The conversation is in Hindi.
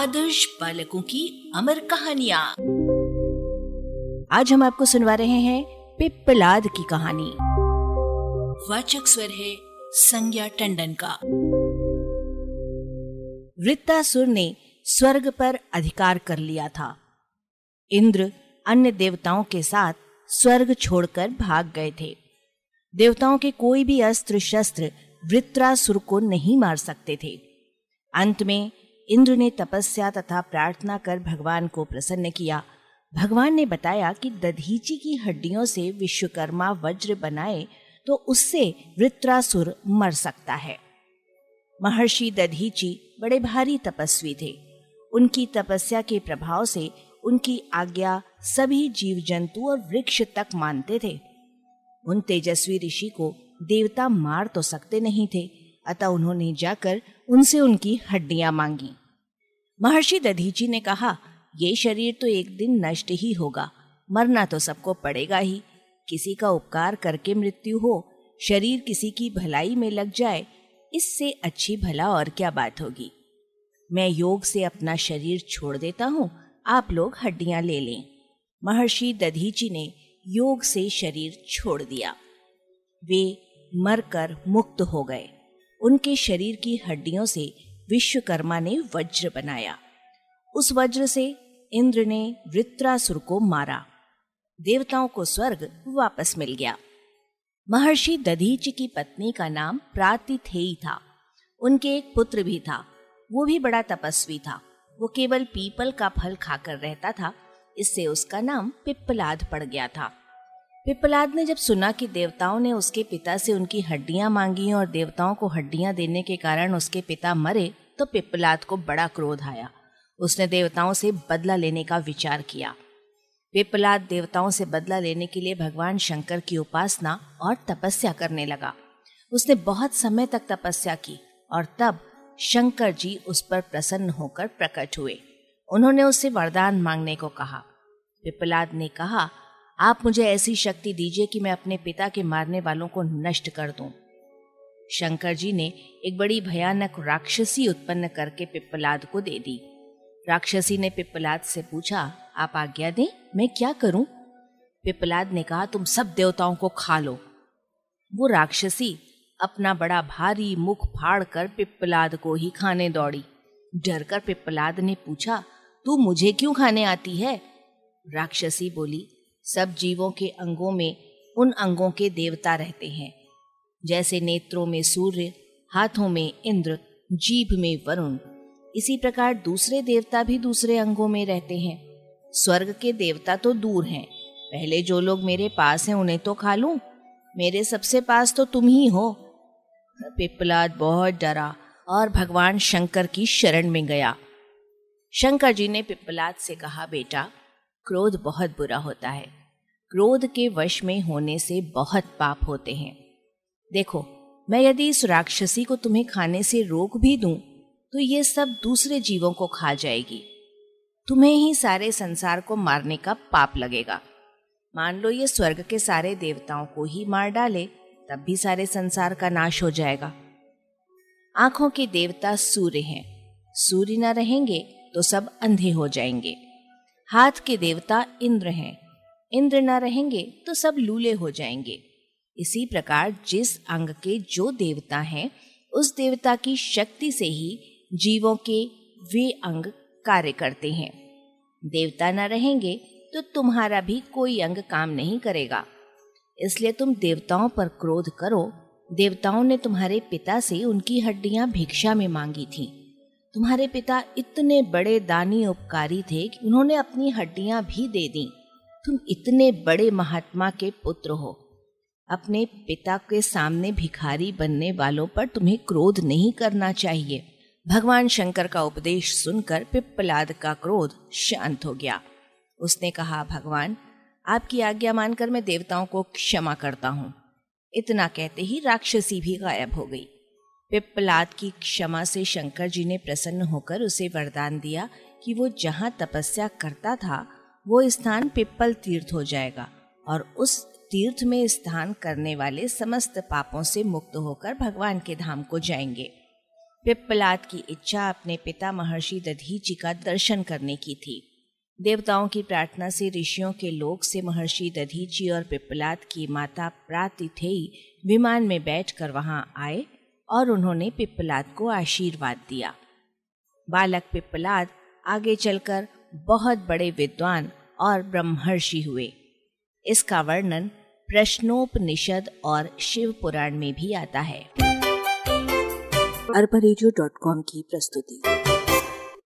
आदर्श बालकों की अमर कहानियाँ। आज हम आपको सुनवा रहे हैं पिप्पलाद की कहानी। वाचक स्वर है संज्ञा टंडन का। वृत्तासुर ने स्वर्ग पर अधिकार कर लिया था। इंद्र अन्य देवताओं के साथ स्वर्ग छोड़कर भाग गए थे। देवताओं के कोई भी अस्त्र शस्त्र वृत्रासुर को नहीं मार सकते थे। अंत में इंद्र ने तपस्या तथा प्रार्थना कर भगवान को प्रसन्न किया। भगवान ने बताया कि दधीची की हड्डियों से विश्वकर्मा वज्र बनाए तो उससे वृत्रासुर मर सकता है। महर्षि दधीची बड़े भारी तपस्वी थे। उनकी तपस्या के प्रभाव से उनकी आज्ञा सभी जीव जंतु और वृक्ष तक मानते थे। उन तेजस्वी ऋषि को देवता मार तो सकते नहीं थे, अतः उन्होंने जाकर उनसे उनकी हड्डियाँ मांगी। महर्षि दधीची ने कहा, ये शरीर तो एक दिन नष्ट ही होगा, मरना तो सबको पड़ेगा ही। किसी का उपकार करके मृत्यु हो, शरीर किसी की भलाई में लग जाए, इससे अच्छी भला और क्या बात होगी? मैं योग से अपना शरीर छोड़ देता हूँ, आप लोग हड्डियाँ ले लें। महर्षि दधीची ने योग से शरीर छोड़ दिया। वे मरकर मुक्त हो गए। उनके शरीर की हड्डियों से विश्वकर्मा ने वज्र बनाया। उस वज्र से इंद्र ने वृत्रासुर को मारा। देवताओं को स्वर्ग वापस मिल गया। महर्षि दधीच की पत्नी का नाम प्रातिथेयी था। उनके एक पुत्र भी था। वो भी बड़ा तपस्वी था। वो केवल पीपल का फल खाकर रहता था, इससे उसका नाम पिप्पलाद पड़ गया था। पिपलाद ने जब सुना कि देवताओं ने उसके पिता से उनकी हड्डियाँ मांगी और देवताओं को हड्डियाँ देने के कारण उसके पिता मरे तो पिपलाद को बड़ा क्रोध आया। उसने देवताओं से बदला लेने का विचार किया। पिपलाद देवताओं से बदला लेने के लिए भगवान शंकर की उपासना और तपस्या करने लगा। उसने बहुत समय तक तपस्या की और तब शंकर जी उस पर प्रसन्न होकर प्रकट हुए। उन्होंने उससे वरदान मांगने को कहा। पिपलाद ने कहा आप मुझे ऐसी शक्ति दीजिए कि मैं अपने पिता के मारने वालों को नष्ट कर दूँ। शंकर जी ने एक बड़ी भयानक राक्षसी उत्पन्न करके पिप्पलाद को दे दी। राक्षसी ने पिप्पलाद से पूछा, आप आज्ञा दें? मैं क्या करूँ? पिप्पलाद ने कहा, तुम सब देवताओं को खा लो। वो राक्षसी अपना बड़ा भारी मुख फाड़ कर पिप्पलाद को ही खाने दौड़ी। डर कर पिप्पलाद ने पूछा, तू मुझे क्यों खाने आती है? राक्षसी बोली सब जीवों के अंगों में उन अंगों के देवता रहते हैं। जैसे नेत्रों में सूर्य, हाथों में इंद्र, जीभ में वरुण। इसी प्रकार दूसरे देवता भी दूसरे अंगों में रहते हैं। स्वर्ग के देवता तो दूर हैं। पहले जो लोग मेरे पास हैं, उन्हें तो खा लूँ। मेरे सबसे पास तो तुम ही हो। पिपलाद बहुत डरा और भगवान शंकर की शरण में गया। शंकर जी ने पिपलाद से कहा, बेटा क्रोध बहुत बुरा होता है। क्रोध के वश में होने से बहुत पाप होते हैं। देखो, मैं यदि इस राक्षसी को तुम्हें खाने से रोक भी दूँ तो ये सब दूसरे जीवों को खा जाएगी। तुम्हें ही सारे संसार को मारने का पाप लगेगा। मान लो ये स्वर्ग के सारे देवताओं को ही मार डाले, तब भी सारे संसार का नाश हो जाएगा। आँखों के देवता सूर्य हैं। सूर्य न रहेंगे तो सब अंधे हो जाएँगे। हाथ के देवता इंद्र हैं। इंद्र न रहेंगे तो सब लूले हो जाएँगे। इसी प्रकार जिस अंग के जो देवता हैं, उस देवता की शक्ति से ही जीवों के वे अंग कार्य करते हैं। देवता न रहेंगे तो तुम्हारा भी कोई अंग काम नहीं करेगा। इसलिए तुम देवताओं पर क्रोध करो। देवताओं ने तुम्हारे पिता से उनकी हड्डियाँ भिक्षा में मांगी थी। तुम्हारे पिता इतने बड़े दानी उपकारी थे कि उन्होंने अपनी हड्डियाँ भी दे दी। तुम इतने बड़े महात्मा के पुत्र हो। अपने पिता के सामने भिखारी बनने वालों पर तुम्हें क्रोध नहीं करना चाहिए। भगवान शंकर का उपदेश सुनकर पिप्पलाद का क्रोध शांत हो गया। उसने कहा, भगवान, आपकी आज्ञा मानकर मैं देवताओं को क्षमा करता हूँ। इतना कहते ही राक्षसी भी गायब हो गई। पिप्पलाद की क्षमा से शंकर जी ने प्रसन्न होकर उसे वरदान दिया कि वो जहाँ तपस्या करता था, वो स्थान पिप्पल तीर्थ हो जाएगा और उस तीर्थ में स्थान करने वाले समस्त पापों से मुक्त होकर भगवान के धाम को जाएँगे। पिप्पलाद की इच्छा अपने पिता महर्षि दधीची का दर्शन करने की थी। देवताओं की प्रार्थना से ऋषियों के लोक से महर्षि दधीची और पिप्पलाद की माता प्रातिथेयी विमान में बैठकर वहाँ आए और उन्होंने पिप्पलाद को आशीर्वाद दिया। बालक पिप्पलाद आगे चलकर बहुत बड़े विद्वान और ब्रह्मर्षि हुए। इसका वर्णन प्रश्नोपनिषद और शिव पुराण में भी आता है। अरबा की प्रस्तुति।